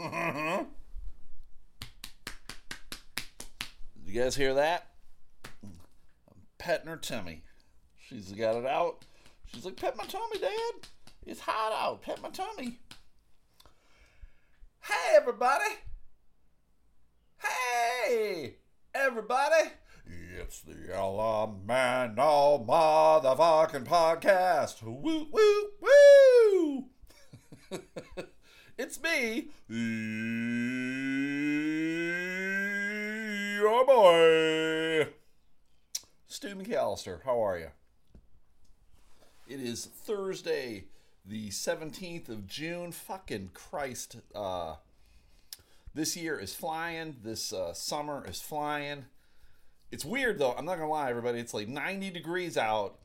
Mm-hmm. you guys hear that? I'm petting her tummy. She's got it out. She's like, pet my tummy, Dad. It's hot out. Pet my tummy. Hey, everybody. Hey, everybody. It's the Elemental Motherfucking Podcast. Woo, woo, woo. it's me, your boy, Stu McAllister. How are you? It is Thursday, the 17th of June. Fucking Christ. Uh, this year is flying. This uh, summer is flying. It's weird though. I'm not gonna lie, everybody. It's like 90 degrees out,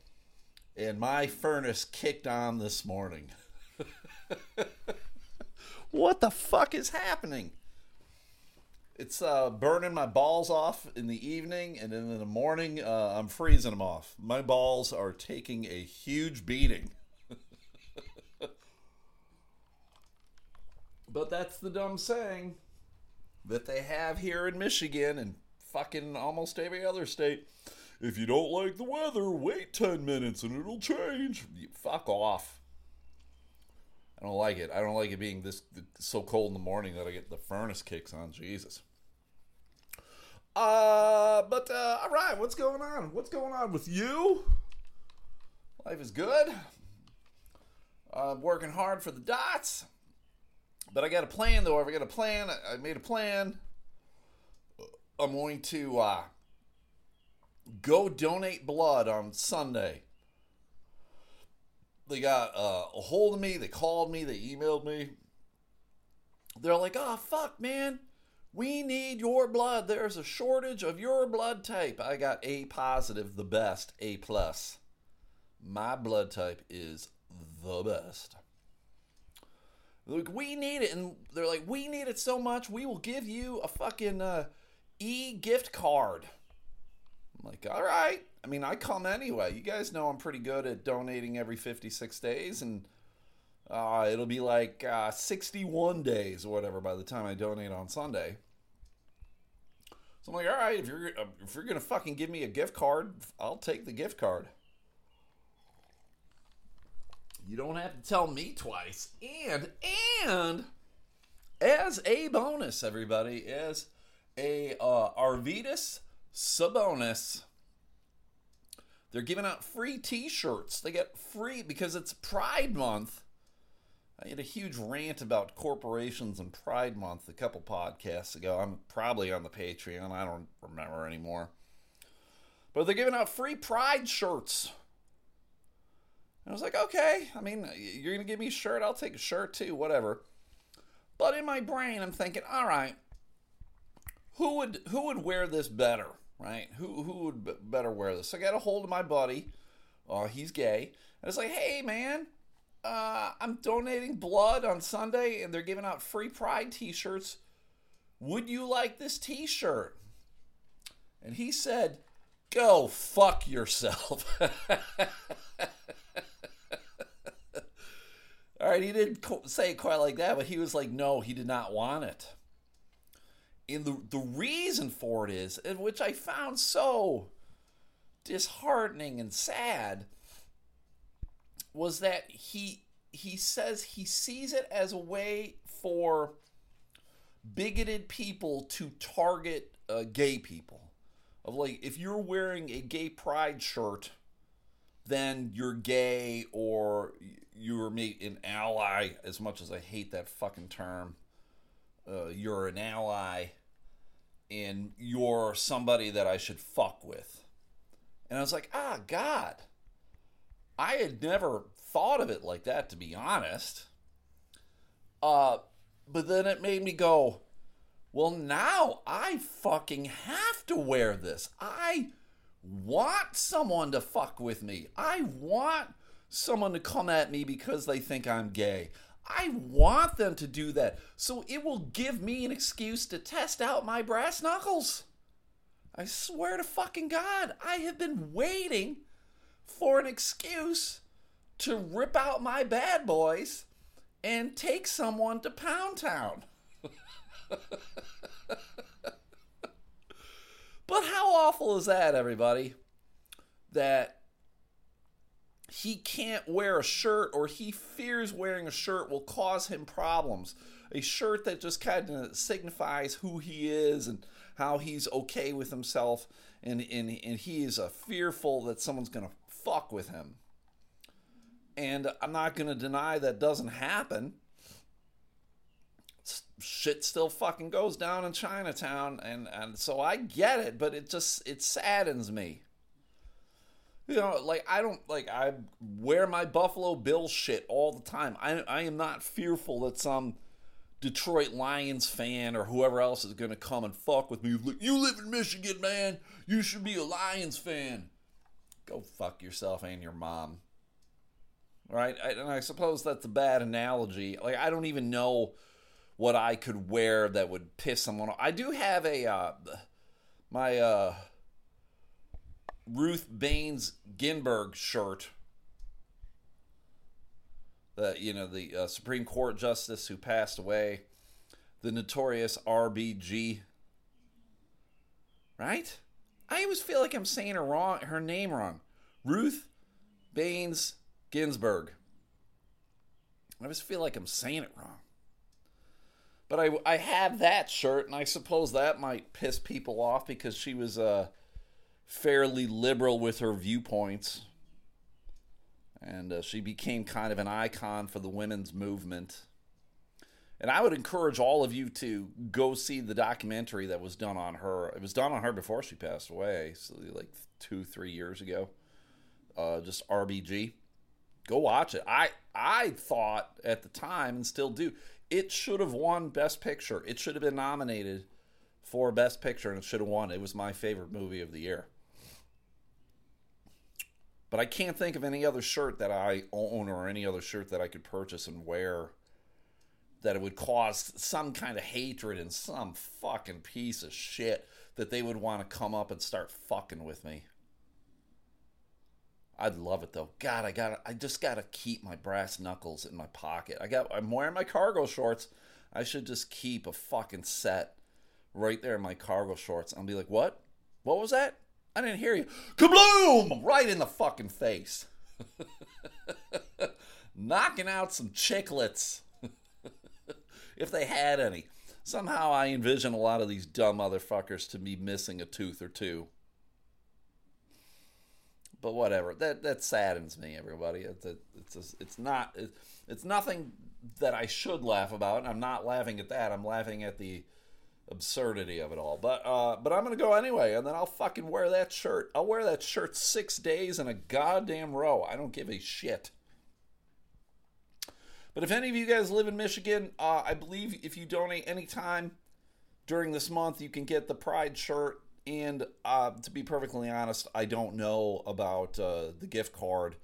and my furnace kicked on this morning. what the fuck is happening? It's uh, burning my balls off in the evening, and then in the morning, uh, I'm freezing them off. My balls are taking a huge beating. but that's the dumb saying that they have here in Michigan and fucking almost every other state. If you don't like the weather, wait 10 minutes and it'll change. You fuck off. I don't like it. I don't like it being this so cold in the morning that I get the furnace kicks on. Jesus. Uh, but uh, all right, what's going on? What's going on with you? Life is good. I'm working hard for the dots, but I got a plan though. I got a plan. I made a plan. I'm going to uh, go donate blood on Sunday. They got uh, a hold of me. They called me. They emailed me. They're like, "Oh fuck, man, we need your blood. There's a shortage of your blood type." I got A positive, the best, A plus. My blood type is the best. Like we need it, and they're like, "We need it so much. We will give you a fucking." Uh, e gift card. I'm like, all right. I mean, I come anyway. You guys know I'm pretty good at donating every 56 days, and uh, it'll be like uh, 61 days or whatever by the time I donate on Sunday. So I'm like, all right, if you're if you're gonna fucking give me a gift card, I'll take the gift card. You don't have to tell me twice. And and as a bonus, everybody, as a uh, Arvydas Sabonis. They're giving out free T-shirts. They get free because it's Pride Month. I had a huge rant about corporations and Pride Month a couple podcasts ago. I'm probably on the Patreon. I don't remember anymore. But they're giving out free Pride shirts. And I was like, okay. I mean, you're going to give me a shirt. I'll take a shirt too, whatever. But in my brain, I'm thinking, all right, who would who would wear this better, right? Who who would better wear this? So I got a hold of my buddy. Uh, he's gay. And it's like, hey man, uh, I'm donating blood on Sunday, and they're giving out free Pride T-shirts. Would you like this T-shirt? And he said, "Go fuck yourself." All right, he didn't say it quite like that, but he was like, "No, he did not want it." And the, the reason for it is, which I found so disheartening and sad, was that he he says he sees it as a way for bigoted people to target uh, gay people. Of like, if you're wearing a gay pride shirt, then you're gay or you're an ally. As much as I hate that fucking term, uh, you're an ally and you're somebody that I should fuck with. And I was like, ah, God. I had never thought of it like that, to be honest. Uh, but then it made me go, well, now I fucking have to wear this. I want someone to fuck with me. I want someone to come at me because they think I'm gay. I want them to do that. So it will give me an excuse to test out my brass knuckles. I swear to fucking God, I have been waiting for an excuse to rip out my bad boys and take someone to Pound Town. but how awful is that, everybody? That he can't wear a shirt or he fears wearing a shirt will cause him problems. A shirt that just kind of signifies who he is and how he's okay with himself and, and, and he is fearful that someone's going to fuck with him. And I'm not going to deny that doesn't happen. Shit still fucking goes down in Chinatown, and, and so I get it, but it just it saddens me. You know, like I don't like I wear my Buffalo Bill shit all the time. I I am not fearful that some Detroit Lions fan or whoever else is to come and fuck with me. You live in Michigan, man. You should be a Lions fan. Go fuck yourself and your mom. Right? And I suppose that's a bad analogy. Like, I don't even know what I could wear that would piss someone off. I do have a, uh, my, uh, Ruth Baines Ginsburg shirt the you know the uh, Supreme Court justice who passed away, the notorious RBG. Right? I always feel like I'm saying her wrong, her name wrong. Ruth Baines Ginsburg. I always feel like I'm saying it wrong. But I, I have that shirt, and I suppose that might piss people off because she was uh, fairly liberal with her viewpoints and uh, she became kind of an icon for the women's movement. And I would encourage all of you to go see the documentary that was done on her. It was done on her before she passed away, so like two, three years ago. Uh, just RBG. Go watch it. I I thought at the time and still do it should have won Best Picture. It should have been nominated for Best Picture and it should have won. It was my favorite movie of the year. But I can't think of any other shirt that I own or any other shirt that I could purchase and wear that it would cause some kind of hatred and some fucking piece of shit that they would want to come up and start fucking with me. I'd love it though. God, I got I just got to keep my brass knuckles in my pocket. I got I'm wearing my cargo shorts. I should just keep a fucking set right there in my cargo shorts. I'll be like, "What? What was that?" I didn't hear you. Kabloom! Right in the fucking face. Knocking out some chiclets. if they had any. Somehow I envision a lot of these dumb motherfuckers to be missing a tooth or two. But whatever. That that saddens me, everybody. It's it's it's not it's nothing that I should laugh about. I'm not laughing at that. I'm laughing at the absurdity of it all. But uh, but I'm gonna go anyway, and then I'll fucking wear that shirt. I'll wear that shirt six days in a goddamn row. I don't give a shit. But if any of you guys live in Michigan, uh, I believe if you donate anytime during this month, you can get the Pride shirt. And uh, to be perfectly honest, I don't know about uh, the gift card.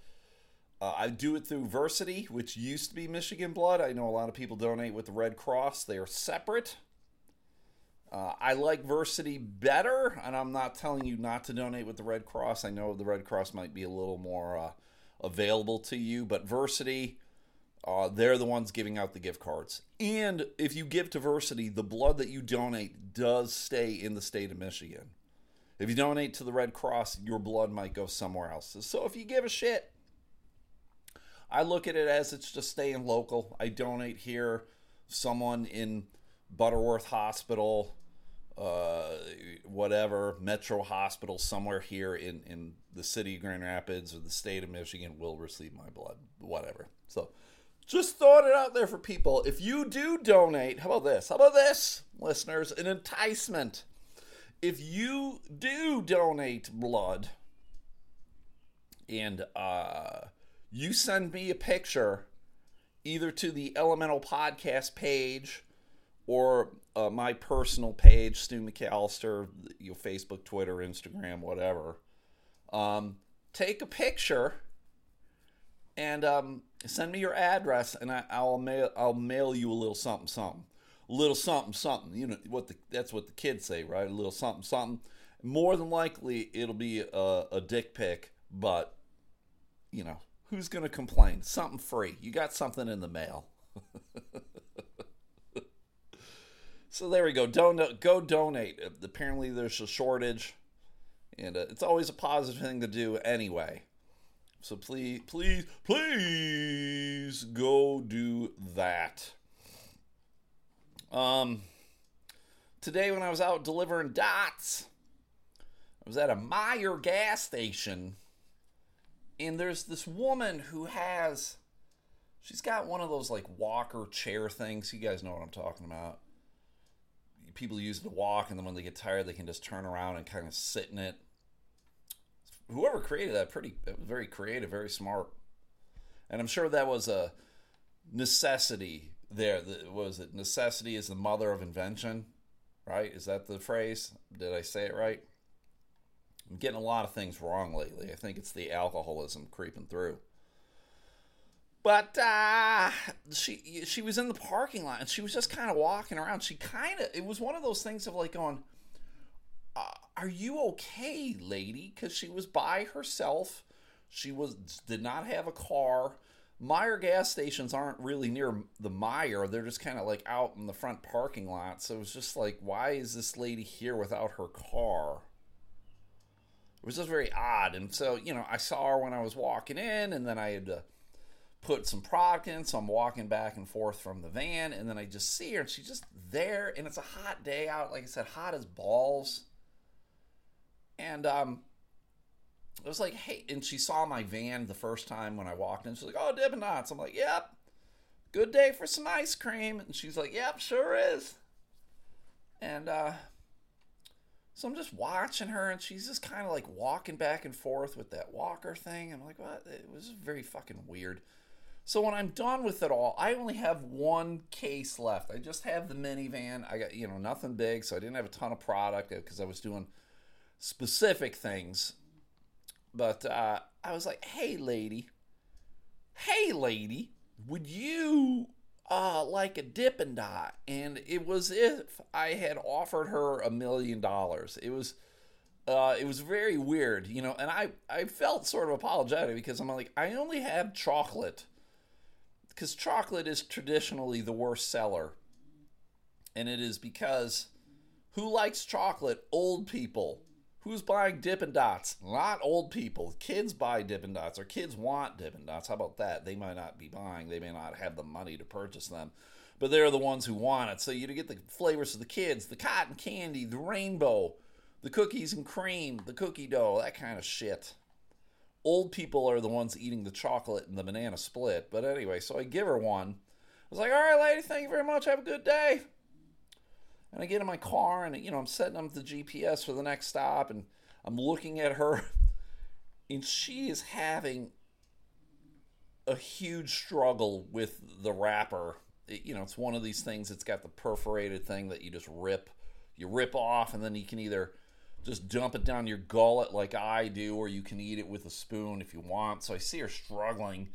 Uh, I do it through Versiti, which used to be Michigan Blood. I know a lot of people donate with the Red Cross. They are separate. Uh, I like Versiti better, and I'm not telling you not to donate with the Red Cross. I know the Red Cross might be a little more uh, available to you, but Versiti, uh, they're the ones giving out the gift cards. And if you give to Versiti, the blood that you donate does stay in the state of Michigan. If you donate to the Red Cross, your blood might go somewhere else. So if you give a shit, I look at it as it's just staying local. I donate here. Someone in Butterworth Hospital, uh, whatever, Metro Hospital, somewhere here in, in the city of Grand Rapids or the state of Michigan will receive my blood, whatever. So just throwing it out there for people. If you do donate, how about this? How about this, listeners? An enticement. If you do donate blood and uh, you send me a picture either to the Elemental Podcast page or uh, my personal page, Stu McAllister, your Facebook, Twitter, Instagram, whatever. Um, take a picture and um, send me your address, and I, will mail I'll mail you a little something something, a little something something. You know what the that's what the kids say, right? A little something something. More than likely, it'll be a, a dick pic, but you know who's gonna complain? Something free. You got something in the mail. so there we go. Don't go donate. Apparently, there's a shortage, and uh, it's always a positive thing to do anyway. So please, please, please go do that. Um, today when I was out delivering dots, I was at a Meijer gas station, and there's this woman who has, she's got one of those like walker chair things. You guys know what I'm talking about. People use it to walk, and then when they get tired, they can just turn around and kind of sit in it. Whoever created that, pretty very creative, very smart, and I'm sure that was a necessity there. Was it necessity is the mother of invention? Right? Is that the phrase? Did I say it right? I'm getting a lot of things wrong lately. I think it's the alcoholism creeping through. But uh, she she was in the parking lot and she was just kind of walking around. She kind of it was one of those things of like going, uh, "Are you okay, lady?" Because she was by herself. She was did not have a car. Meijer gas stations aren't really near the Meijer. They're just kind of like out in the front parking lot. So it was just like, why is this lady here without her car? It was just very odd. And so, you know, I saw her when I was walking in, and then I had to put some product in. So I'm walking back and forth from the van, and then I just see her, and she's just there. And it's a hot day out. Like I said, hot as balls. And um, I was like, hey, and she saw my van the first time when I walked in. She's like, oh, Dippin' Dots. I'm like, yep, good day for some ice cream. And she's like, yep, sure is. And uh, so I'm just watching her, and she's just kind of like walking back and forth with that walker thing. I'm like, what? It was very fucking weird. So when I'm done with it all, I only have one case left. I just have the minivan. I got, you know, nothing big, so I didn't have a ton of product because I was doing specific things but uh, I was like, hey, lady, hey, lady, would you uh, like a Dippin' Dot? And it was if I had offered her a million dollars. It was. Uh, it was very weird, you know, and I, I felt sort of apologetic because I'm like, I only have chocolate. Because chocolate is traditionally the worst seller. And it is because who likes chocolate? Old people. Who's buying Dippin' Dots? Not old people. Kids buy Dippin' Dots, or kids want Dippin' Dots. How about that? They might not be buying, they may not have the money to purchase them, but they're the ones who want it. So you get the flavors of the kids the cotton candy, the rainbow, the cookies and cream, the cookie dough, that kind of shit. Old people are the ones eating the chocolate and the banana split. But anyway, so I give her one. I was like, all right, lady, thank you very much. Have a good day. And I get in my car and, you know, I'm setting up the GPS for the next stop and I'm looking at her and she is having a huge struggle with the wrapper. It, you know, it's one of these things it's got the perforated thing that you just rip. You rip off and then you can either just dump it down your gullet like I do or you can eat it with a spoon if you want. So I see her struggling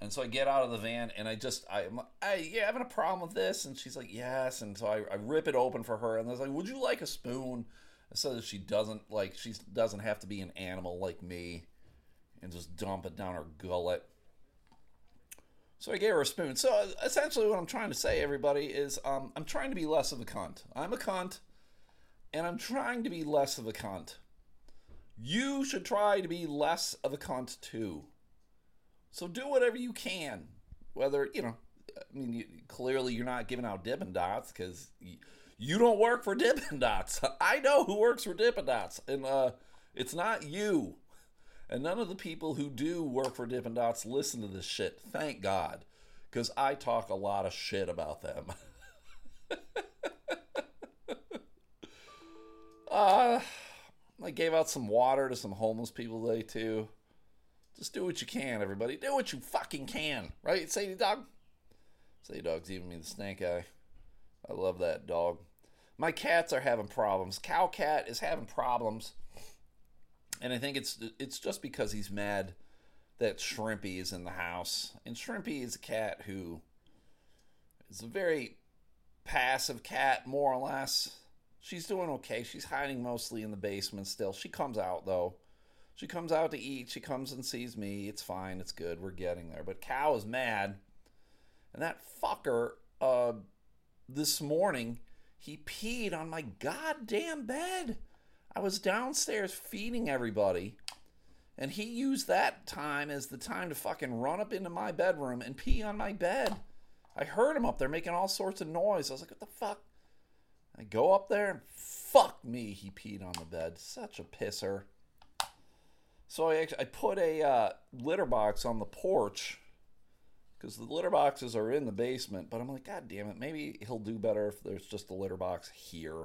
and so I get out of the van and I just, I, am I, yeah, having a problem with this? And she's like, yes. And so I, I rip it open for her and I was like, would you like a spoon? So that she doesn't, like, she doesn't have to be an animal like me and just dump it down her gullet. So I gave her a spoon. So essentially, what I'm trying to say, everybody, is um, I'm trying to be less of a cunt. I'm a cunt, and I'm trying to be less of a cunt. You should try to be less of a cunt too. So do whatever you can. Whether, you know, I mean, you, clearly you're not giving out Dippin' Dots because you, you, don't work for Dippin' Dots. I know who works for Dippin' Dots, and uh, it's not you. And none of the people who do work for Dippin' Dots listen to this shit. Thank God. Because I talk a lot of shit about them. uh, I gave out some water to some homeless people today, too. Just do what you can, everybody. Do what you fucking can, right, Sadie Dog? Sadie Dog's even me the snake eye. I love that dog. My cats are having problems. Cow Cat is having problems, and I think it's it's just because he's mad that Shrimpy is in the house. And Shrimpy is a cat who is a very passive cat, more or less. She's doing okay. She's hiding mostly in the basement still. She comes out though. She comes out to eat. She comes and sees me. It's fine. It's good. We're getting there. But Cow is mad. And that fucker, uh, this morning, he peed on my goddamn bed. I was downstairs feeding everybody, and he used that time as the time to fucking run up into my bedroom and pee on my bed. I heard him up there making all sorts of noise. I was like, what the fuck? I go up there and fuck me, he peed on the bed. Such a pisser. So I actually I put a uh, litter box on the porch because the litter boxes are in the basement. But I'm like, God damn it, maybe he'll do better if there's just a litter box here.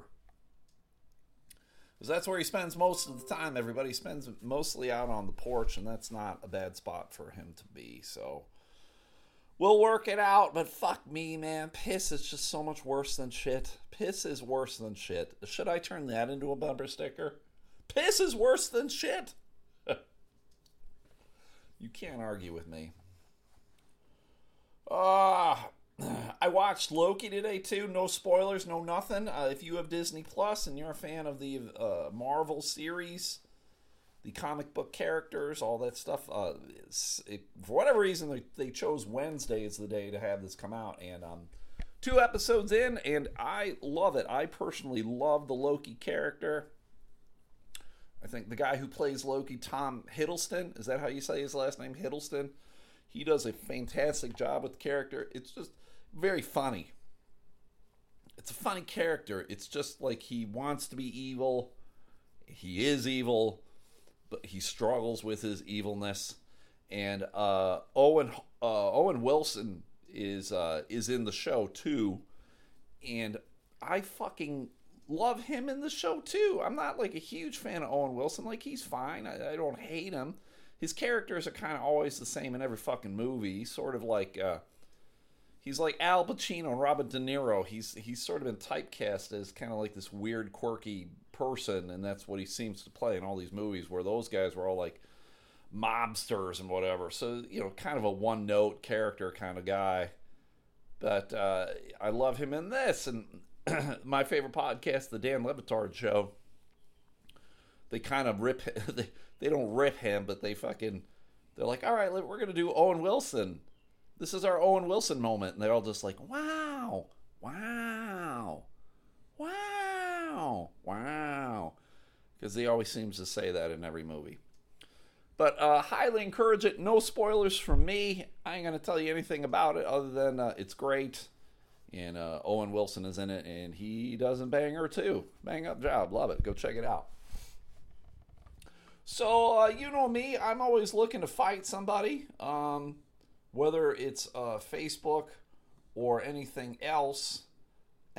Because that's where he spends most of the time. Everybody spends mostly out on the porch, and that's not a bad spot for him to be. So we'll work it out. But fuck me, man. Piss is just so much worse than shit. Piss is worse than shit. Should I turn that into a bumper sticker? Piss is worse than shit. you can't argue with me. Uh, I watched Loki today too. No spoilers, no nothing. Uh, if you have Disney Plus and you're a fan of the uh, Marvel series, the comic book characters, all that stuff, uh, it, for whatever reason they, they chose Wednesday as the day to have this come out, and um, two episodes in, and I love it. I personally love the Loki character. I think the guy who plays Loki, Tom Hiddleston, is that how you say his last name, Hiddleston? He does a fantastic job with the character. It's just very funny. It's a funny character. It's just like he wants to be evil. He is evil, but he struggles with his evilness. And uh, Owen uh, Owen Wilson is uh, is in the show too, and I fucking love him in the show too. I'm not like a huge fan of Owen Wilson. Like he's fine. I, I don't hate him his characters are kind of always the same in every fucking movie. He's sort of like uh, he's like Al Pacino and Robert De Niro. He's he's sort of been typecast as kind of like this weird, quirky person, and that's what he seems to play in all these movies. Where those guys were all like mobsters and whatever. So you know, kind of a one note character kind of guy. But uh, I love him in this, and my favorite podcast, the Dan Le Batard Show. They kind of rip. They, they don't rip him, but they fucking they're like, all right, we're gonna do Owen Wilson. This is our Owen Wilson moment, and they're all just like, wow, wow, wow, wow, because he always seems to say that in every movie. But uh, highly encourage it. No spoilers from me. I ain't gonna tell you anything about it other than uh, it's great, and uh, Owen Wilson is in it, and he does not bang her too. Bang up job, love it. Go check it out. So uh, you know me, I'm always looking to fight somebody, um, whether it's uh, Facebook or anything else.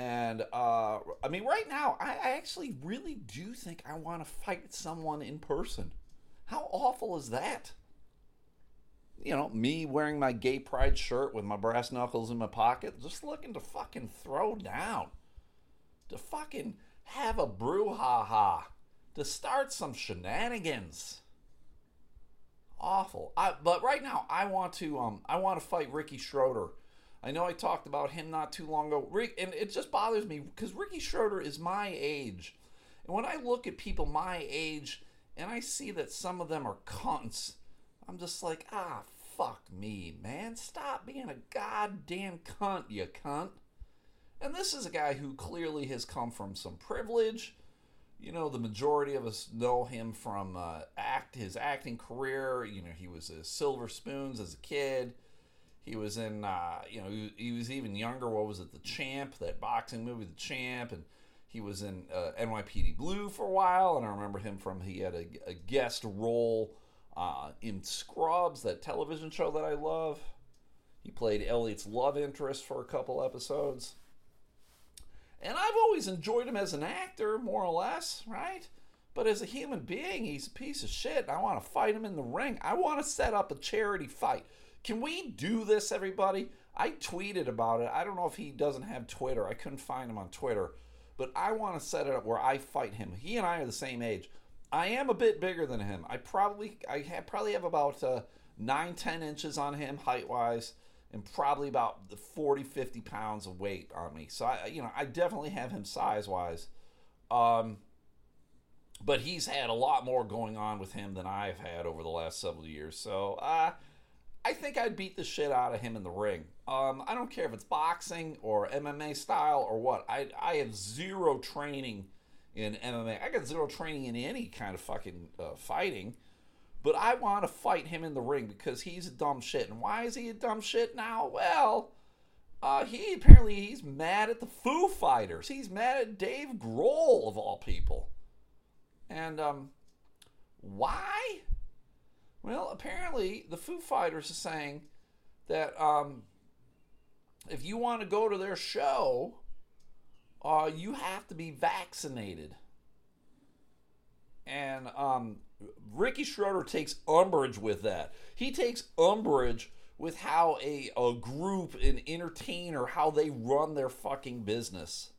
And uh, I mean, right now, I, I actually really do think I want to fight someone in person. How awful is that? You know, me wearing my gay pride shirt with my brass knuckles in my pocket, just looking to fucking throw down. To fucking have a brouhaha to start some shenanigans. Awful. I, but right now, I want to um I want to fight Ricky Schroder. I know I talked about him not too long ago. Rick, and it just bothers me because Ricky Schroder is my age, and when I look at people my age and I see that some of them are cunts, I'm just like, ah, fuck me, man. Stop being a goddamn cunt, you cunt. And this is a guy who clearly has come from some privilege you know, the majority of us know him from uh, act his acting career. You know, he was a Silver Spoons as a kid. He was in, uh, you know, he, he, was even younger. What was it, The Champ, that boxing movie, The Champ, and he was in uh, NYPD Blue for a while. And I remember him from he had a, a guest role uh, in Scrubs, that television show that I love. He played Elliot's love interest for a couple episodes. And I've always enjoyed him as an actor, more or less, right? But as a human being, he's a piece of shit. I want to fight him in the ring. I want to set up a charity fight. Can we do this, everybody? I tweeted about it. I don't know if he doesn't have Twitter. I couldn't find him on Twitter. But I want to set it up where I fight him. He and I are the same age. I am a bit bigger than him. I probably I have, probably have about uh, 9, 10 inches on him height wise and probably about 40, 50 pounds of weight on me. So I, you know, I definitely have him size wise. Um, but he's had a lot more going on with him than I've had over the last several years. So uh, I think I'd beat the shit out of him in the ring. Um, I don't care if it's boxing or MMA style or what. I I have zero training in MMA. I got zero training in any kind of fucking uh, fighting. But I want to fight him in the ring because he's a dumb shit. And why is he a dumb shit now? Well, uh, he apparently he's mad at the Foo Fighters. He's mad at Dave Grohl of all people. And um, why? Well, apparently the Foo Fighters are saying that um, if you want to go to their show, uh, you have to be vaccinated. And um, Ricky Schroder takes umbrage with that. He takes umbrage with how a, a group, an entertainer, how they run their fucking business.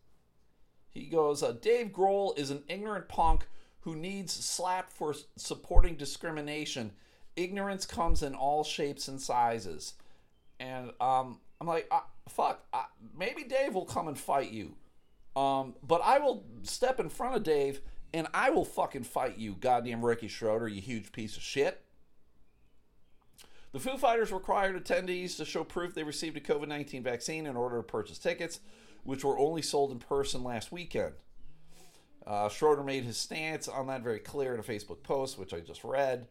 He goes, uh, Dave Grohl is an ignorant punk who needs slap for supporting discrimination. Ignorance comes in all shapes and sizes. And um, I'm like, uh, fuck, uh, maybe Dave will come and fight you. Um, but I will step in front of Dave and I will fucking fight you, goddamn Ricky Schroder, you huge piece of shit. The Foo Fighters required attendees to show proof they received a COVID 19 vaccine in order to purchase tickets, which were only sold in person last weekend. Uh, Schroder made his stance on that very clear in a Facebook post, which I just read.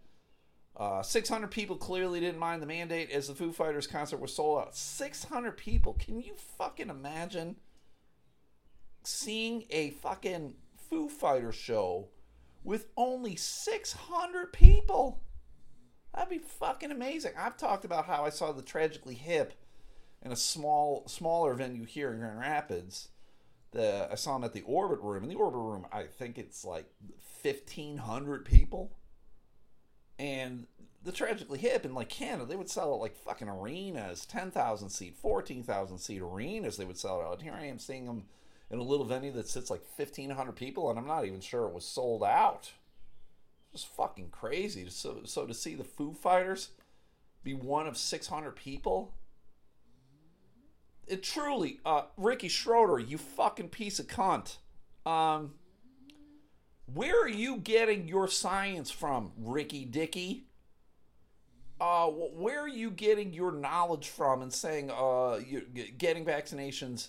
Uh, 600 people clearly didn't mind the mandate as the Foo Fighters concert was sold out. 600 people. Can you fucking imagine seeing a fucking Foo Fighter show with only 600 people. That'd be fucking amazing. I've talked about how I saw the Tragically Hip in a small, smaller venue here in Grand Rapids. The I saw them at the Orbit Room. In the Orbit Room, I think it's like 1,500 people. And the Tragically Hip in like Canada, they would sell it like fucking arenas, 10,000 seat, 14,000 seat arenas. They would sell it out. Here I am seeing them in a little venue that sits like 1,500 people, and I'm not even sure it was sold out. Just fucking crazy. So, so to see the Foo Fighters be one of 600 people, it truly, uh, Ricky Schroder, you fucking piece of cunt. Um, where are you getting your science from, Ricky Dicky? Uh, where are you getting your knowledge from and saying uh, getting vaccinations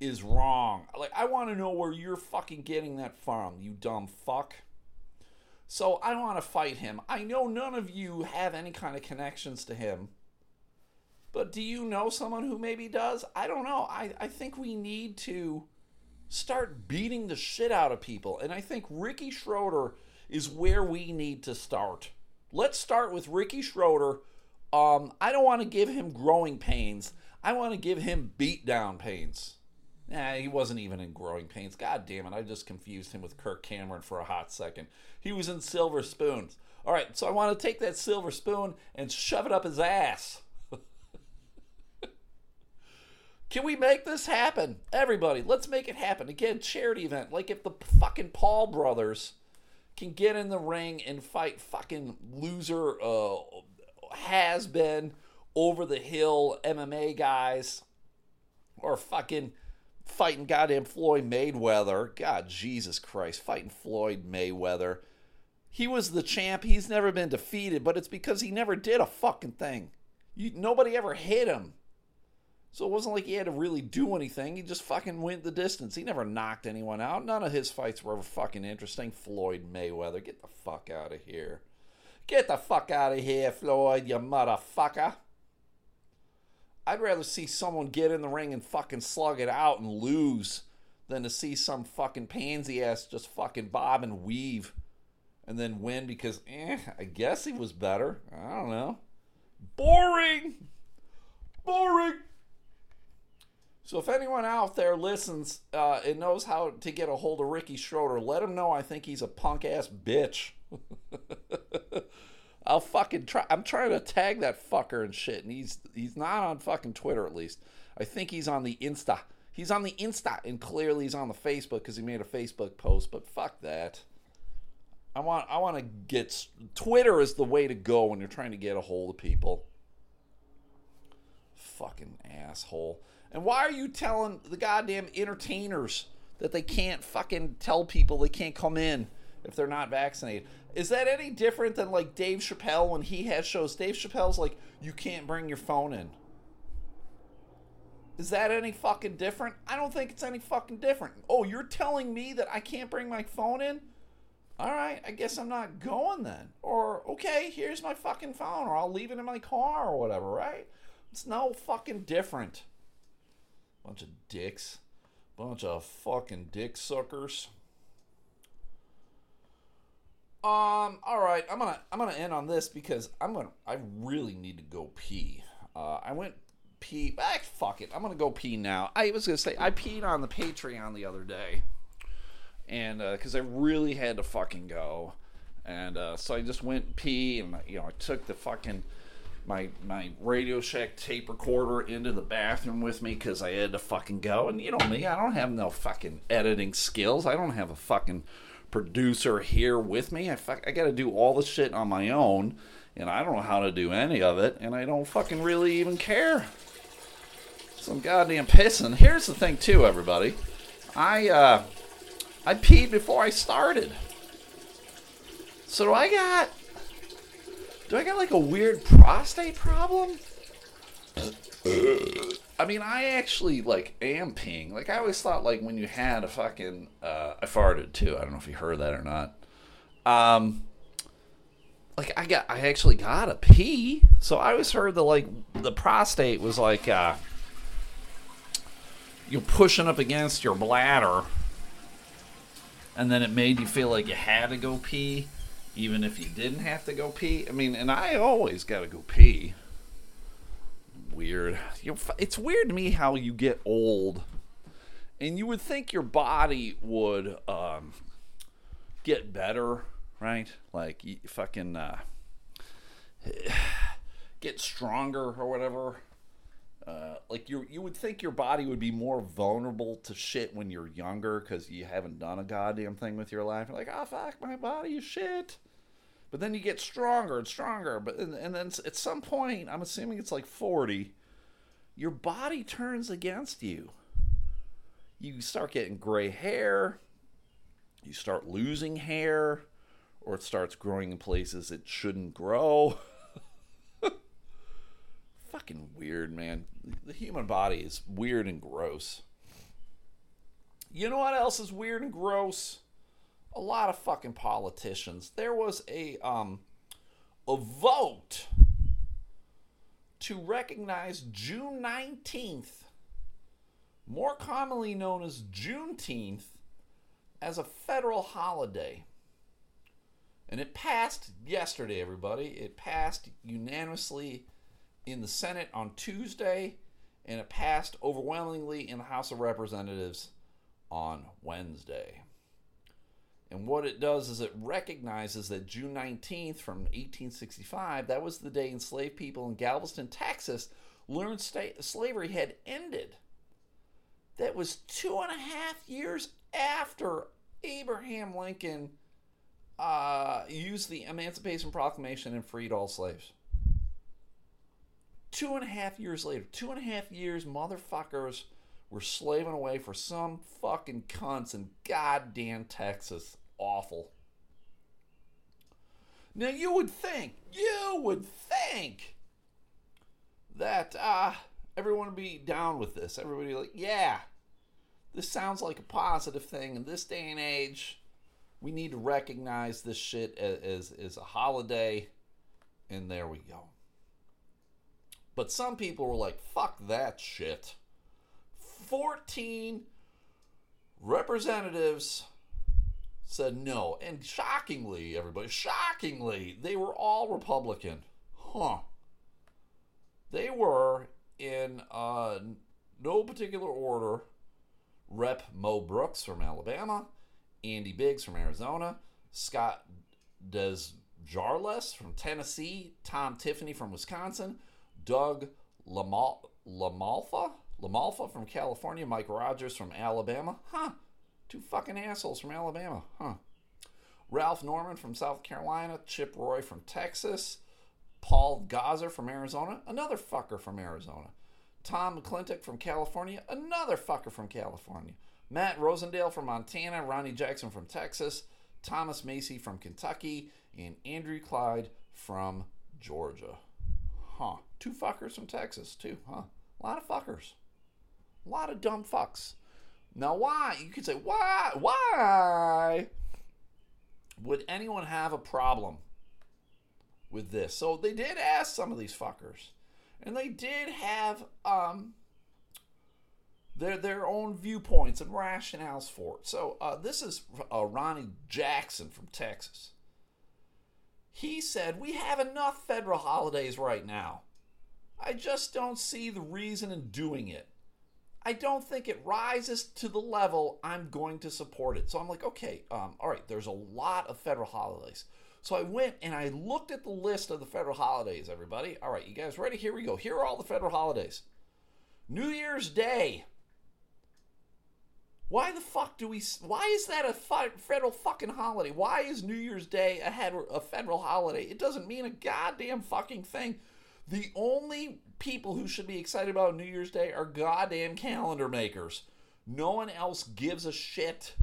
is wrong. Like, I want to know where you're fucking getting that from, you dumb fuck. So I want to fight him. I know none of you have any kind of connections to him. But do you know someone who maybe does? I don't know. I, I think we need to start beating the shit out of people. And I think Ricky Schroder is where we need to start. Let's start with Ricky Schroder. Um, I don't want to give him growing pains. I want to give him beatdown pains. Nah, he wasn't even in Growing Pains. God damn it, I just confused him with Kirk Cameron for a hot second. He was in Silver Spoons. All right, so I want to take that silver spoon and shove it up his ass. Can we make this happen? Everybody, let's make it happen. Again, charity event. Like if the fucking Paul brothers can get in the ring and fight fucking loser, uh, has been over the hill MMA guys, or fucking fighting goddamn Floyd Mayweather. God, Jesus Christ, fighting Floyd Mayweather. He was the champ. He's never been defeated, but it's because he never did a fucking thing. You, nobody ever hit him. So it wasn't like he had to really do anything. He just fucking went the distance. He never knocked anyone out. None of his fights were ever fucking interesting. Floyd Mayweather, get the fuck out of here. Get the fuck out of here, Floyd, you motherfucker. I'd rather see someone get in the ring and fucking slug it out and lose than to see some fucking pansy ass just fucking bob and weave and then win because, eh, I guess he was better. I don't know. Boring! Boring! So if anyone out there listens uh, and knows how to get a hold of Ricky Schroder, let him know I think he's a punk ass bitch. I'll fucking try. I'm trying to tag that fucker and shit, and he's he's not on fucking Twitter at least. I think he's on the Insta. He's on the Insta, and clearly he's on the Facebook because he made a Facebook post. But fuck that. I want I want to get Twitter is the way to go when you're trying to get a hold of people. Fucking asshole. And why are you telling the goddamn entertainers that they can't fucking tell people they can't come in if they're not vaccinated. Is that any different than like Dave Chappelle when he has shows? Dave Chappelle's like, you can't bring your phone in. Is that any fucking different? I don't think it's any fucking different. Oh, you're telling me that I can't bring my phone in? All right, I guess I'm not going then. Or, okay, here's my fucking phone, or I'll leave it in my car or whatever, right? It's no fucking different. Bunch of dicks. Bunch of fucking dick suckers. Um, all right, I'm gonna I'm gonna end on this because I'm gonna I really need to go pee. Uh, I went pee. Ah, fuck it, I'm gonna go pee now. I was gonna say I peed on the Patreon the other day, and because uh, I really had to fucking go, and uh, so I just went pee, and you know I took the fucking my my Radio Shack tape recorder into the bathroom with me because I had to fucking go. And you know me, I don't have no fucking editing skills. I don't have a fucking producer here with me. I fuck, I got to do all the shit on my own, and I don't know how to do any of it, and I don't fucking really even care. Some goddamn pissing. Here's the thing, too, everybody. I uh, I peed before I started. So I got do I got like a weird prostate problem? I mean, I actually like am peeing. Like I always thought, like when you had a fucking, uh, I farted too. I don't know if you heard that or not. Um, like I got, I actually got a pee. So I always heard that like the prostate was like, uh, you're pushing up against your bladder, and then it made you feel like you had to go pee even if you didn't have to go pee. I mean, and I always got to go pee. Weird. You know, it's weird to me how you get old, and you would think your body would um, get better, right? Like you fucking uh, get stronger or whatever. Uh, like you, you would think your body would be more vulnerable to shit when you're younger because you haven't done a goddamn thing with your life. You're like, oh fuck, my body is shit. But then you get stronger and stronger. But and, and then at some point, I'm assuming it's like 40, your body turns against you. You start getting gray hair. You start losing hair, or it starts growing in places it shouldn't grow. Fucking weird, man. The human body is weird and gross. You know what else is weird and gross? A lot of fucking politicians. There was a um a vote to recognize June 19th, more commonly known as Juneteenth, as a federal holiday. And it passed yesterday, everybody. It passed unanimously in the Senate on Tuesday, and it passed overwhelmingly in the House of Representatives on Wednesday. And what it does is it recognizes that June 19th from 1865, that was the day enslaved people in Galveston, Texas, learned slavery had ended. That was two and a half years after Abraham Lincoln uh, used the Emancipation Proclamation and freed all slaves. Two and a half years later, two and a half years, motherfuckers were slaving away for some fucking cunts in goddamn Texas. Awful. Now you would think, you would think that uh, everyone would be down with this. Everybody like, yeah, this sounds like a positive thing in this day and age. We need to recognize this shit as, as, as a holiday, and there we go. But some people were like, fuck that shit. 14 representatives said no. And shockingly, everybody, shockingly, they were all Republican. Huh. They were in uh, no particular order Rep Mo Brooks from Alabama, Andy Biggs from Arizona, Scott DesJarlais from Tennessee, Tom Tiffany from Wisconsin, Doug Lamal- LaMalfa LaMalfa from California, Mike Rogers from Alabama. Huh. Two fucking assholes from Alabama. Huh. Ralph Norman from South Carolina, Chip Roy from Texas, Paul Gosar from Arizona, another fucker from Arizona. Tom McClintock from California, another fucker from California. Matt Rosendale from Montana, Ronny Jackson from Texas, Thomas Massie from Kentucky, and Andrew Clyde from Georgia. Huh. Two fuckers from Texas, too, huh? A lot of fuckers. A lot of dumb fucks. Now, why? You could say, why? Why would anyone have a problem with this? So they did ask some of these fuckers, and they did have um, their their own viewpoints and rationales for it. So uh, this is uh, Ronny Jackson from Texas. He said, "We have enough federal holidays right now. I just don't see the reason in doing it." I don't think it rises to the level I'm going to support it. So I'm like, okay, um, all right, there's a lot of federal holidays. So I went and I looked at the list of the federal holidays, everybody. All right, you guys ready? Here we go. Here are all the federal holidays New Year's Day. Why the fuck do we? Why is that a federal fucking holiday? Why is New Year's Day a, federal holiday? It doesn't mean a goddamn fucking thing. The only people who should be excited about New Year's Day are goddamn calendar makers. No one else gives a shit.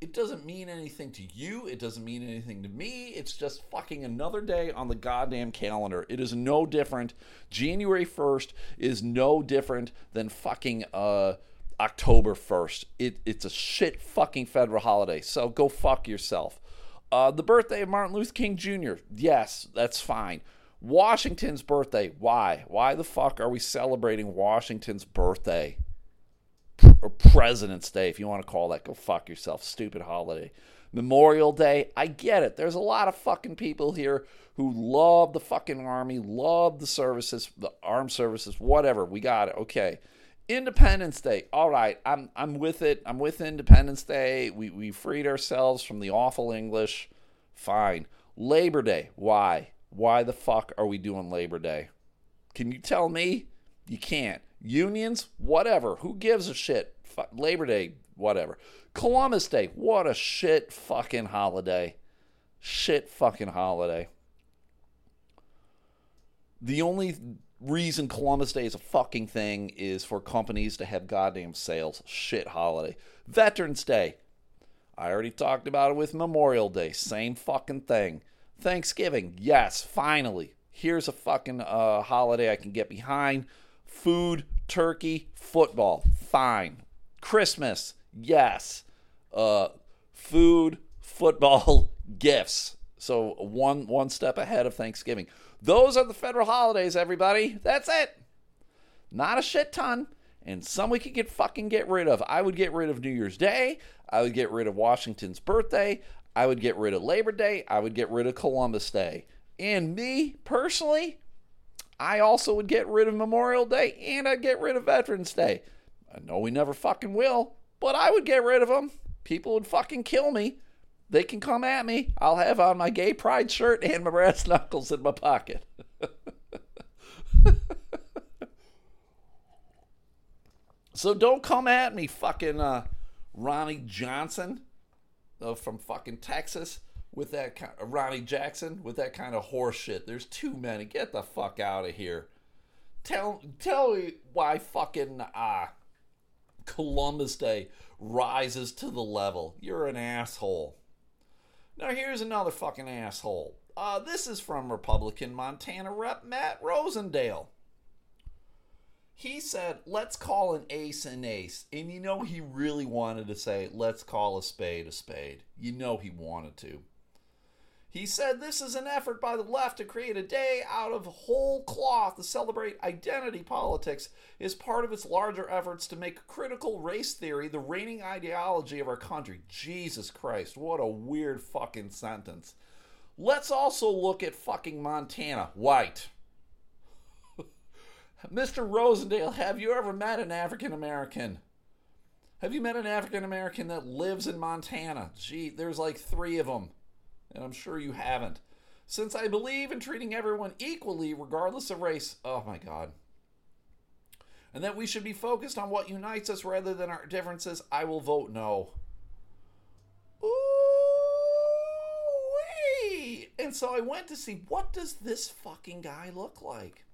It doesn't mean anything to you. It doesn't mean anything to me. It's just fucking another day on the goddamn calendar. It is no different. January 1st is no different than fucking uh October 1st. It, it's a shit fucking federal holiday. So go fuck yourself. Uh, the birthday of Martin Luther King Jr. Yes, that's fine. Washington's birthday. Why? Why the fuck are we celebrating Washington's birthday? Or President's Day, if you want to call that. Go fuck yourself. Stupid holiday. Memorial Day. I get it. There's a lot of fucking people here who love the fucking army, love the services, the armed services, whatever. We got it. Okay. Independence Day. All right, I'm I'm with it. I'm with Independence Day. We we freed ourselves from the awful English. Fine. Labor Day. Why? Why the fuck are we doing Labor Day? Can you tell me? You can't. Unions, whatever. Who gives a shit? Labor Day, whatever. Columbus Day, what a shit fucking holiday. Shit fucking holiday. The only reason Columbus Day is a fucking thing is for companies to have goddamn sales. Shit holiday. Veterans Day. I already talked about it with Memorial Day. Same fucking thing. Thanksgiving, yes, finally. Here's a fucking uh, holiday I can get behind. Food, turkey, football, fine. Christmas, yes. Uh, food, football, gifts. So one one step ahead of Thanksgiving. Those are the federal holidays, everybody. That's it. Not a shit ton, and some we could get fucking get rid of. I would get rid of New Year's Day. I would get rid of Washington's birthday. I would get rid of Labor Day. I would get rid of Columbus Day. And me, personally, I also would get rid of Memorial Day and I'd get rid of Veterans Day. I know we never fucking will, but I would get rid of them. People would fucking kill me. They can come at me. I'll have on my gay pride shirt and my brass knuckles in my pocket. so don't come at me, fucking uh, Ronnie Johnson uh, from fucking Texas with that kind of, Ronny Jackson with that kind of horse shit. There's too many. Get the fuck out of here. Tell tell me why fucking uh, Columbus Day rises to the level. You're an asshole. Now here's another fucking asshole. Uh, this is from Republican Montana Rep Matt Rosendale he said, let's call an ace an ace. And you know, he really wanted to say, let's call a spade a spade. You know, he wanted to. He said, this is an effort by the left to create a day out of whole cloth to celebrate identity politics is part of its larger efforts to make critical race theory the reigning ideology of our country. Jesus Christ, what a weird fucking sentence. Let's also look at fucking Montana. White. Mr. Rosendale, have you ever met an African American? Have you met an African American that lives in Montana? Gee, there's like three of them, and I'm sure you haven't. Since I believe in treating everyone equally, regardless of race, oh my God. And that we should be focused on what unites us rather than our differences, I will vote no. Ooh, And so I went to see what does this fucking guy look like?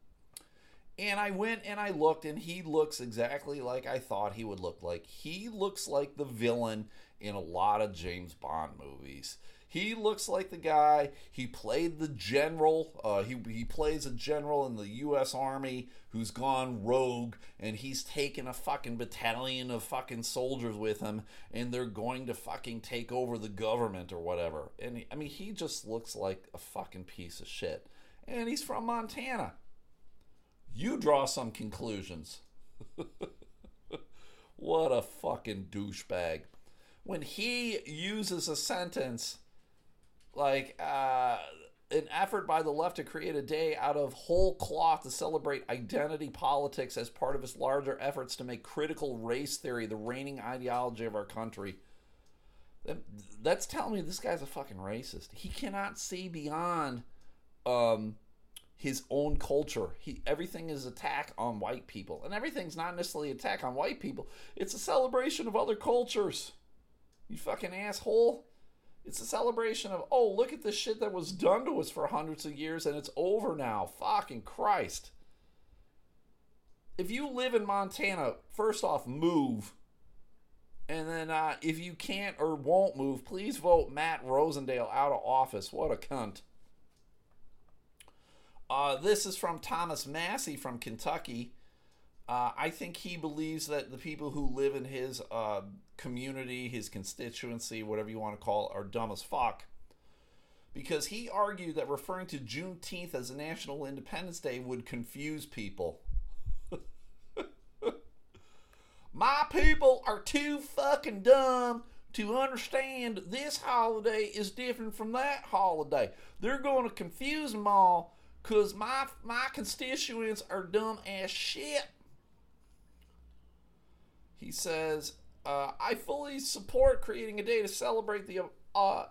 And I went and I looked, and he looks exactly like I thought he would look like. He looks like the villain in a lot of James Bond movies. He looks like the guy. He played the general. Uh, he he plays a general in the U.S. Army who's gone rogue, and he's taken a fucking battalion of fucking soldiers with him, and they're going to fucking take over the government or whatever. And I mean, he just looks like a fucking piece of shit. And he's from Montana. You draw some conclusions. what a fucking douchebag. When he uses a sentence like uh, an effort by the left to create a day out of whole cloth to celebrate identity politics as part of its larger efforts to make critical race theory the reigning ideology of our country. That's telling me this guy's a fucking racist. He cannot see beyond um, his own culture. He everything is attack on white people, and everything's not necessarily attack on white people. It's a celebration of other cultures. You fucking asshole. It's a celebration of, oh, look at the shit that was done to us for hundreds of years and it's over now. Fucking Christ. If you live in Montana, first off, move. And then uh, if you can't or won't move, please vote Matt Rosendale out of office. What a cunt. Uh, this is from Thomas Massie from Kentucky. Uh, I think he believes that the people who live in his uh, community, his constituency, whatever you want to call it, are dumb as fuck. Because he argued that referring to Juneteenth as a National Independence Day would confuse people. My people are too fucking dumb to understand this holiday is different from that holiday. They're going to confuse them all because my, my constituents are dumb as shit. He says, uh, I fully support creating a day to celebrate the uh,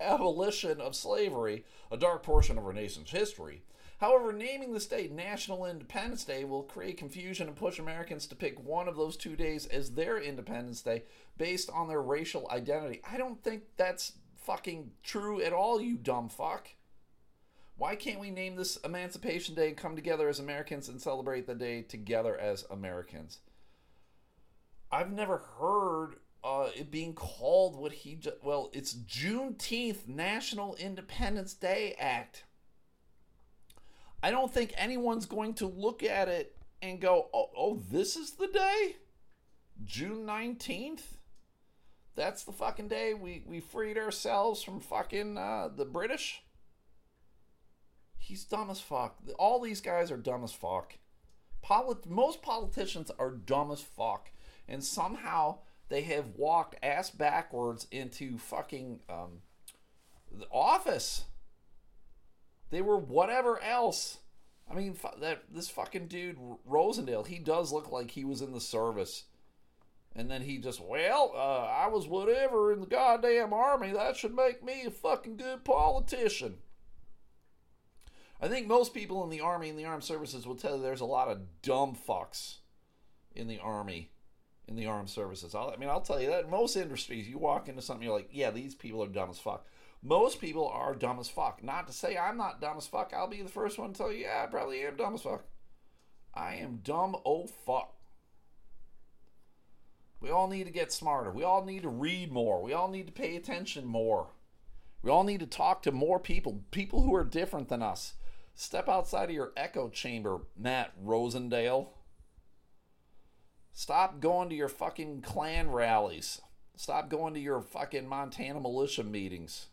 abolition of slavery, a dark portion of our nation's history. However, naming the state National Independence Day will create confusion and push Americans to pick one of those two days as their Independence Day based on their racial identity. I don't think that's fucking true at all, you dumb fuck. Why can't we name this Emancipation Day and come together as Americans and celebrate the day together as Americans? I've never heard uh, it being called what he well, it's Juneteenth National Independence Day Act. I don't think anyone's going to look at it and go, oh, oh this is the day? June 19th? That's the fucking day we, we freed ourselves from fucking uh, the British? He's dumb as fuck. All these guys are dumb as fuck. Polit- most politicians are dumb as fuck and somehow they have walked ass backwards into fucking um, the office. They were whatever else. I mean, that this fucking dude Rosendale, he does look like he was in the service, and then he just, well, uh, I was whatever in the goddamn army. That should make me a fucking good politician. I think most people in the army and the armed services will tell you there's a lot of dumb fucks in the army in the armed services. I'll, I mean, I'll tell you that In most industries, you walk into something, you're like, yeah, these people are dumb as fuck. Most people are dumb as fuck. Not to say I'm not dumb as fuck. I'll be the first one to tell you, yeah, I probably am dumb as fuck. I am dumb oh fuck. We all need to get smarter. We all need to read more. We all need to pay attention more. We all need to talk to more people, people who are different than us. Step outside of your echo chamber, Matt Rosendale. Stop going to your fucking Klan rallies. Stop going to your fucking Montana militia meetings.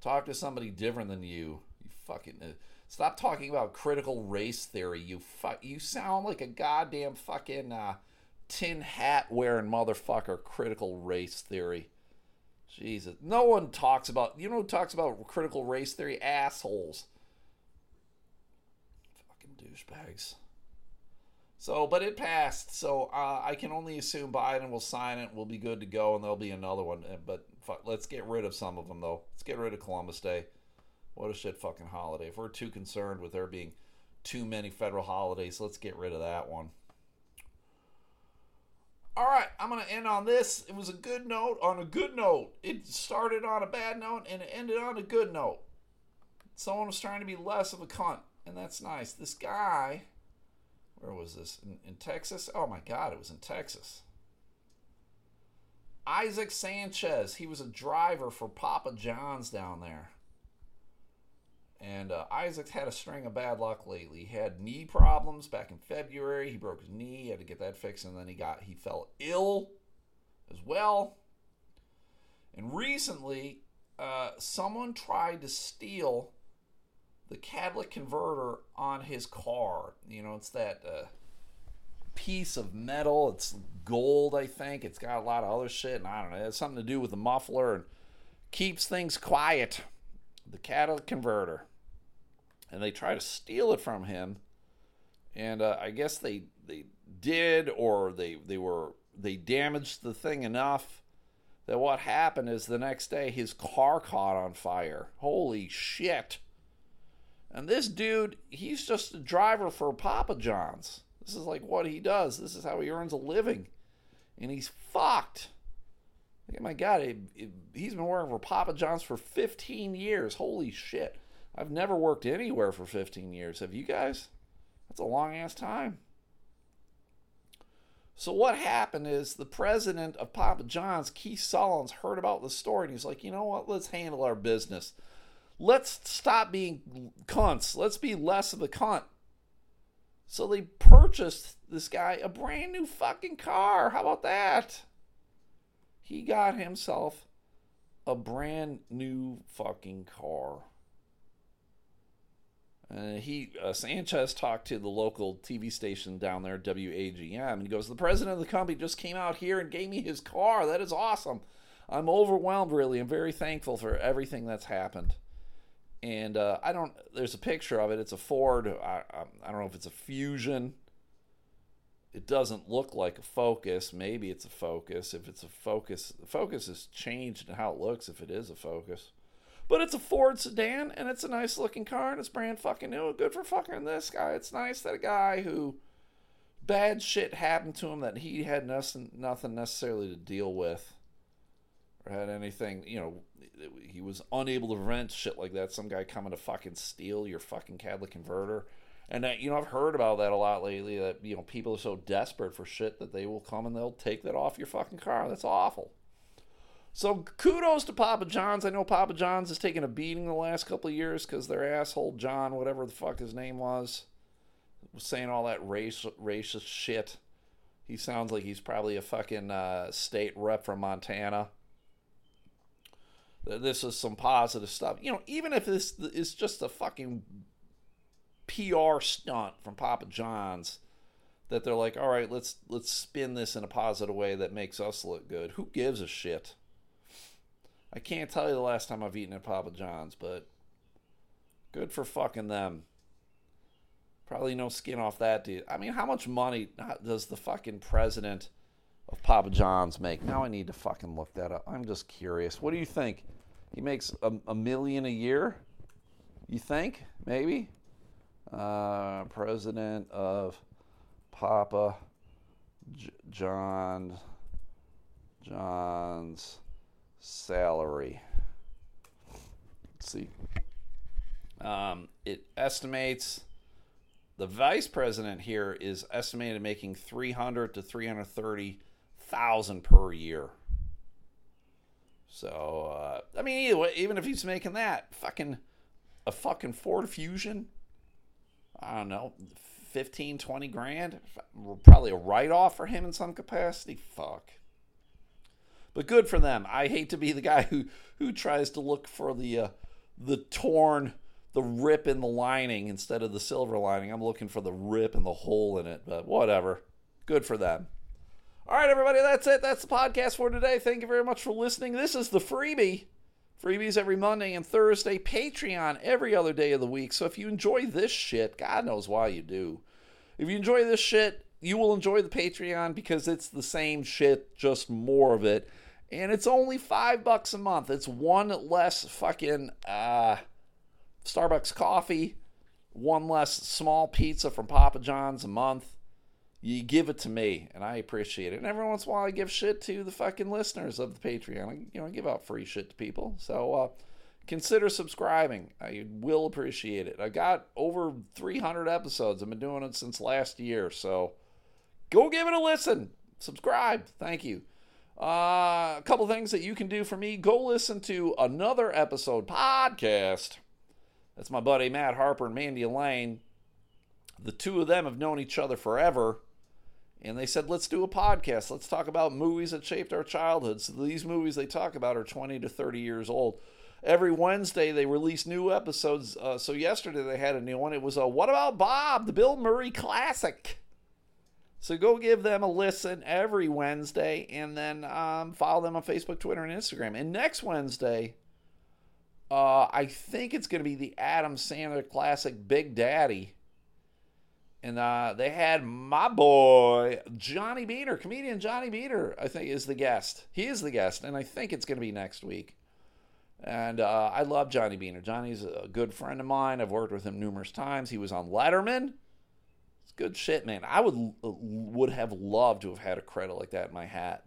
Talk to somebody different than you. You fucking uh, stop talking about critical race theory. You fuck. You sound like a goddamn fucking uh, tin hat wearing motherfucker. Critical race theory. Jesus, no one talks about. You know who talks about critical race theory? Assholes. Douchebags. So, but it passed. So uh, I can only assume Biden will sign it. We'll be good to go, and there'll be another one. But fuck, let's get rid of some of them, though. Let's get rid of Columbus Day. What a shit fucking holiday. If we're too concerned with there being too many federal holidays, let's get rid of that one. All right, I'm going to end on this. It was a good note on a good note. It started on a bad note and it ended on a good note. Someone was trying to be less of a cunt, and that's nice. This guy where was this? In, in Texas? Oh my God, it was in Texas. Isaac Sanchez, he was a driver for Papa John's down there. And uh, Isaac had a string of bad luck lately. He had knee problems back in February. He broke his knee, had to get that fixed, and then he got he fell ill as well. And recently, uh, someone tried to steal the catalytic converter on his car. You know, it's that uh, piece of metal. It's gold, I think. It's got a lot of other shit, and I don't know. It has something to do with the muffler and keeps things quiet. The catalytic converter, and they try to steal it from him. And uh, I guess they they did, or they they were they damaged the thing enough that what happened is the next day his car caught on fire. Holy shit! And this dude, he's just a driver for Papa John's. This is like what he does. This is how he earns a living. And he's fucked. Oh my God, he's been working for Papa John's for 15 years. Holy shit. I've never worked anywhere for 15 years. Have you guys? That's a long ass time. So what happened is the president of Papa John's, Keith Sullins, heard about the story and he's like, you know what? Let's handle our business. Let's stop being cunts. Let's be less of a cunt. So they purchased this guy a brand new fucking car. How about that? He got himself a brand new fucking car. Uh, he uh, Sanchez talked to the local TV station down there, WAGM, and he goes, "The president of the company just came out here and gave me his car. That is awesome. I'm overwhelmed, really. I'm very thankful for everything that's happened." And uh, I don't. There's a picture of it. It's a Ford. I, I, don't know if it's a Fusion. It doesn't look like a Focus. Maybe it's a Focus. If it's a Focus, the Focus has changed in how it looks. If it is a Focus, but it's a Ford sedan and it's a nice looking car and it's brand fucking new. Good for fucking this guy. It's nice that a guy who bad shit happened to him that he had nothing, nothing necessarily to deal with or had anything, you know, he was unable to prevent shit like that. Some guy coming to fucking steal your fucking catalytic converter. And that, you know, I've heard about that a lot lately. That you know, people are so desperate for shit that they will come and they'll take that off your fucking car. That's awful. So kudos to Papa John's. I know Papa John's has taken a beating the last couple of years because their asshole John, whatever the fuck his name was, was saying all that race racist shit. He sounds like he's probably a fucking uh, state rep from Montana this is some positive stuff. You know, even if this is just a fucking PR stunt from Papa John's that they're like, all right, let's let's spin this in a positive way that makes us look good. Who gives a shit? I can't tell you the last time I've eaten at Papa John's, but good for fucking them. Probably no skin off that dude. I mean, how much money does the fucking president of Papa John's make? Now I need to fucking look that up. I'm just curious. What do you think? He makes a, a million a year. You think? Maybe. Uh, president of Papa J- John John's salary. Let's see. Um, it estimates the vice president here is estimated making 300 to 330 thousand per year. So uh, I mean, either way, even if he's making that fucking a fucking Ford Fusion, I don't know, 15, 20 grand, probably a write off for him in some capacity. Fuck. But good for them. I hate to be the guy who who tries to look for the uh, the torn, the rip in the lining instead of the silver lining. I'm looking for the rip and the hole in it. But whatever. Good for them. All right, everybody, that's it. That's the podcast for today. Thank you very much for listening. This is the freebie. Freebies every Monday and Thursday. Patreon every other day of the week. So if you enjoy this shit, God knows why you do. If you enjoy this shit, you will enjoy the Patreon because it's the same shit, just more of it. And it's only five bucks a month. It's one less fucking uh, Starbucks coffee, one less small pizza from Papa John's a month you give it to me, and I appreciate it. And every once in a while, I give shit to the fucking listeners of the Patreon. I, you know, I give out free shit to people. So, uh, consider subscribing. I will appreciate it. I got over 300 episodes. I've been doing it since last year, so go give it a listen. Subscribe. Thank you. Uh, a couple things that you can do for me. Go listen to another episode podcast. That's my buddy Matt Harper and Mandy Lane. The two of them have known each other forever. And they said, let's do a podcast. Let's talk about movies that shaped our childhoods. So these movies they talk about are 20 to 30 years old. Every Wednesday they release new episodes. Uh, so yesterday they had a new one. It was a What About Bob? The Bill Murray Classic. So go give them a listen every Wednesday and then um, follow them on Facebook, Twitter, and Instagram. And next Wednesday, uh, I think it's going to be the Adam Sandler Classic Big Daddy. And uh, they had my boy, Johnny Beehner, comedian Johnny Beehner, I think is the guest. He is the guest, and I think it's going to be next week. And uh, I love Johnny Beehner. Johnny's a good friend of mine. I've worked with him numerous times. He was on Letterman It's good shit, man. I would uh, would have loved to have had a credit like that in my hat.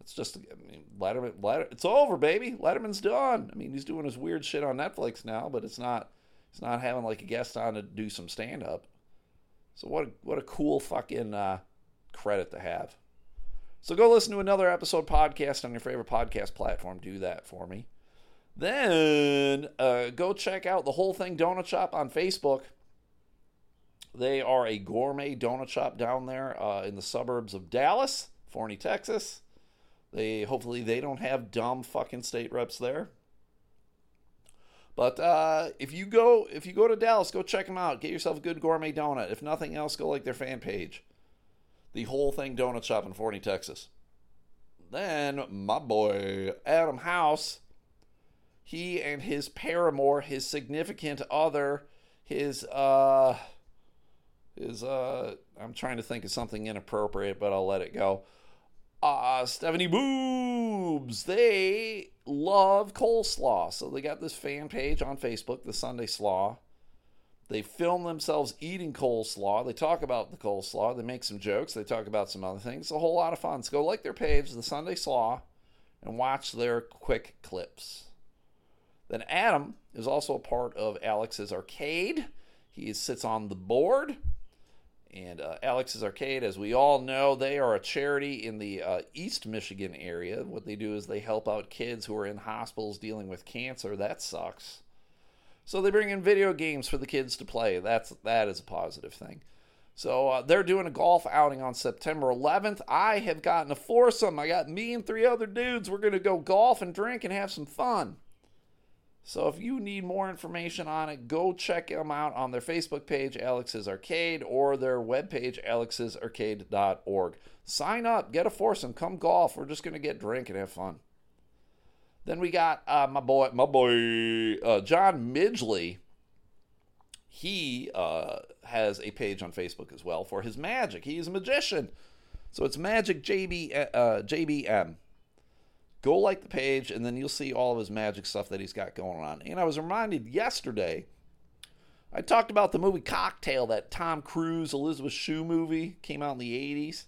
It's just, I mean, Letterman, Letter, it's over, baby. Letterman's done. I mean, he's doing his weird shit on Netflix now, but it's not, it's not having like a guest on to do some stand up. So what, a, what a cool fucking uh, credit to have. So go listen to another episode podcast on your favorite podcast platform. Do that for me. Then uh, go check out the Hole thing Donut Shop on Facebook. They are a gourmet donut shop down there uh, in the suburbs of Dallas, Forney, Texas. They hopefully they don't have dumb fucking state reps there. But uh, if you go if you go to Dallas, go check them out. Get yourself a good gourmet donut. If nothing else, go like their fan page. The Hole thing donut shop in Forney, Texas. Then my boy Adam House, he and his paramour, his significant other, his uh his uh I'm trying to think of something inappropriate, but I'll let it go. Uh Stephanie Boobs. They love coleslaw. So they got this fan page on Facebook, the Sunday Slaw. They film themselves eating coleslaw. They talk about the coleslaw. They make some jokes. They talk about some other things. It's a whole lot of fun. So go like their page, the Sunday Slaw, and watch their quick clips. Then Adam is also a part of Alex's Arcade. He sits on the board and uh, Alex's Arcade, as we all know, they are a charity in the uh, East Michigan area. What they do is they help out kids who are in hospitals dealing with cancer. That sucks. So they bring in video games for the kids to play. That's that is a positive thing. So uh, they're doing a golf outing on September 11th. I have gotten a foursome. I got me and three other dudes. We're to go golf and drink and have some fun. So if you need more information on it, go check them out on their Facebook page, Alex's Arcade, or their webpage, alexsarcade.org. Sign up, get a foursome, come golf. We're just going to get drink and have fun. Then we got uh, my boy, my boy, uh, John Midgley. He uh, has a page on Facebook as well for his magic. He's a magician. So it's Magic JB, uh, JBM go like the page, and then you'll see all of his magic stuff that he's got going on. And I was reminded yesterday, I talked about the movie Cocktail, that Tom Cruise, Elizabeth Shue movie, came out in the 80s.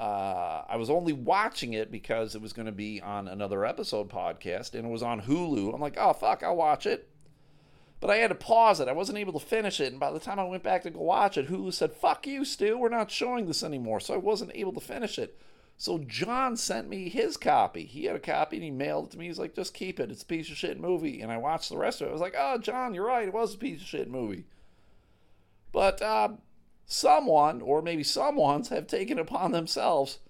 Uh, I was only watching it because it was going to be on another episode podcast, and it was on Hulu. I'm like, oh, fuck, I'll watch it. But I had to pause it. I wasn't able to finish it. And by the time I went back to go watch it, Hulu said, fuck you, Stu. We're not showing this anymore. So I wasn't able to finish it. So John sent me his copy. He had a copy and he mailed it to me. He's like, just keep it. It's a piece of shit movie. And I watched the rest of it. I was like, oh, John, you're right. It was a piece of shit movie. But uh, someone, or maybe someone's, have taken upon themselves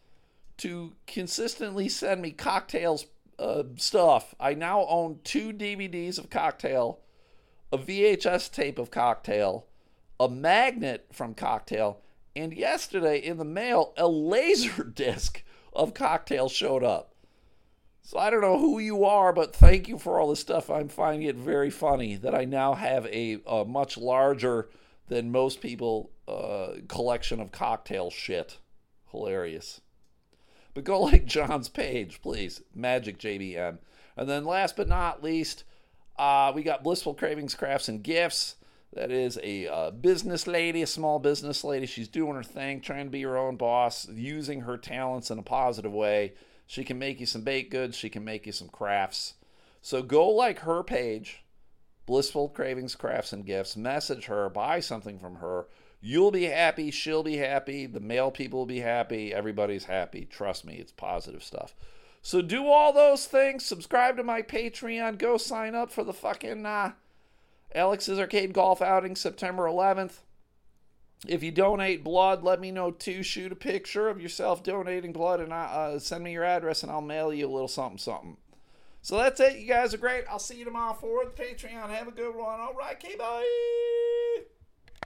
to consistently send me cocktails uh, stuff. I now own two DVDs of Cocktail, a VHS tape of Cocktail, a magnet from Cocktail, and yesterday in the mail, a laser disc of cocktails showed up. So I don't know who you are, but thank you for all this stuff. I'm finding it very funny that I now have a, a much larger than most people uh, collection of cocktail shit. Hilarious. But go like John's page, please. Magic JBM. And then last but not least, uh, we got Blissful Cravings Crafts and Gifts. That is a uh, business lady, a small business lady. She's doing her thing, trying to be her own boss, using her talents in a positive way. She can make you some baked goods, she can make you some crafts. So go like her page, Blissful Cravings Crafts and Gifts, message her, buy something from her. You'll be happy, she'll be happy, the male people will be happy, everybody's happy. Trust me, it's positive stuff. So do all those things. Subscribe to my Patreon. Go sign up for the fucking uh, Alex's Arcade Golf outing September 11th. If you donate blood, let me know too. Shoot a picture of yourself donating blood and uh, send me your address, and I'll mail you a little something, something. So that's it. You guys are great. I'll see you tomorrow for the Patreon. Have a good one. All right, okay, bye.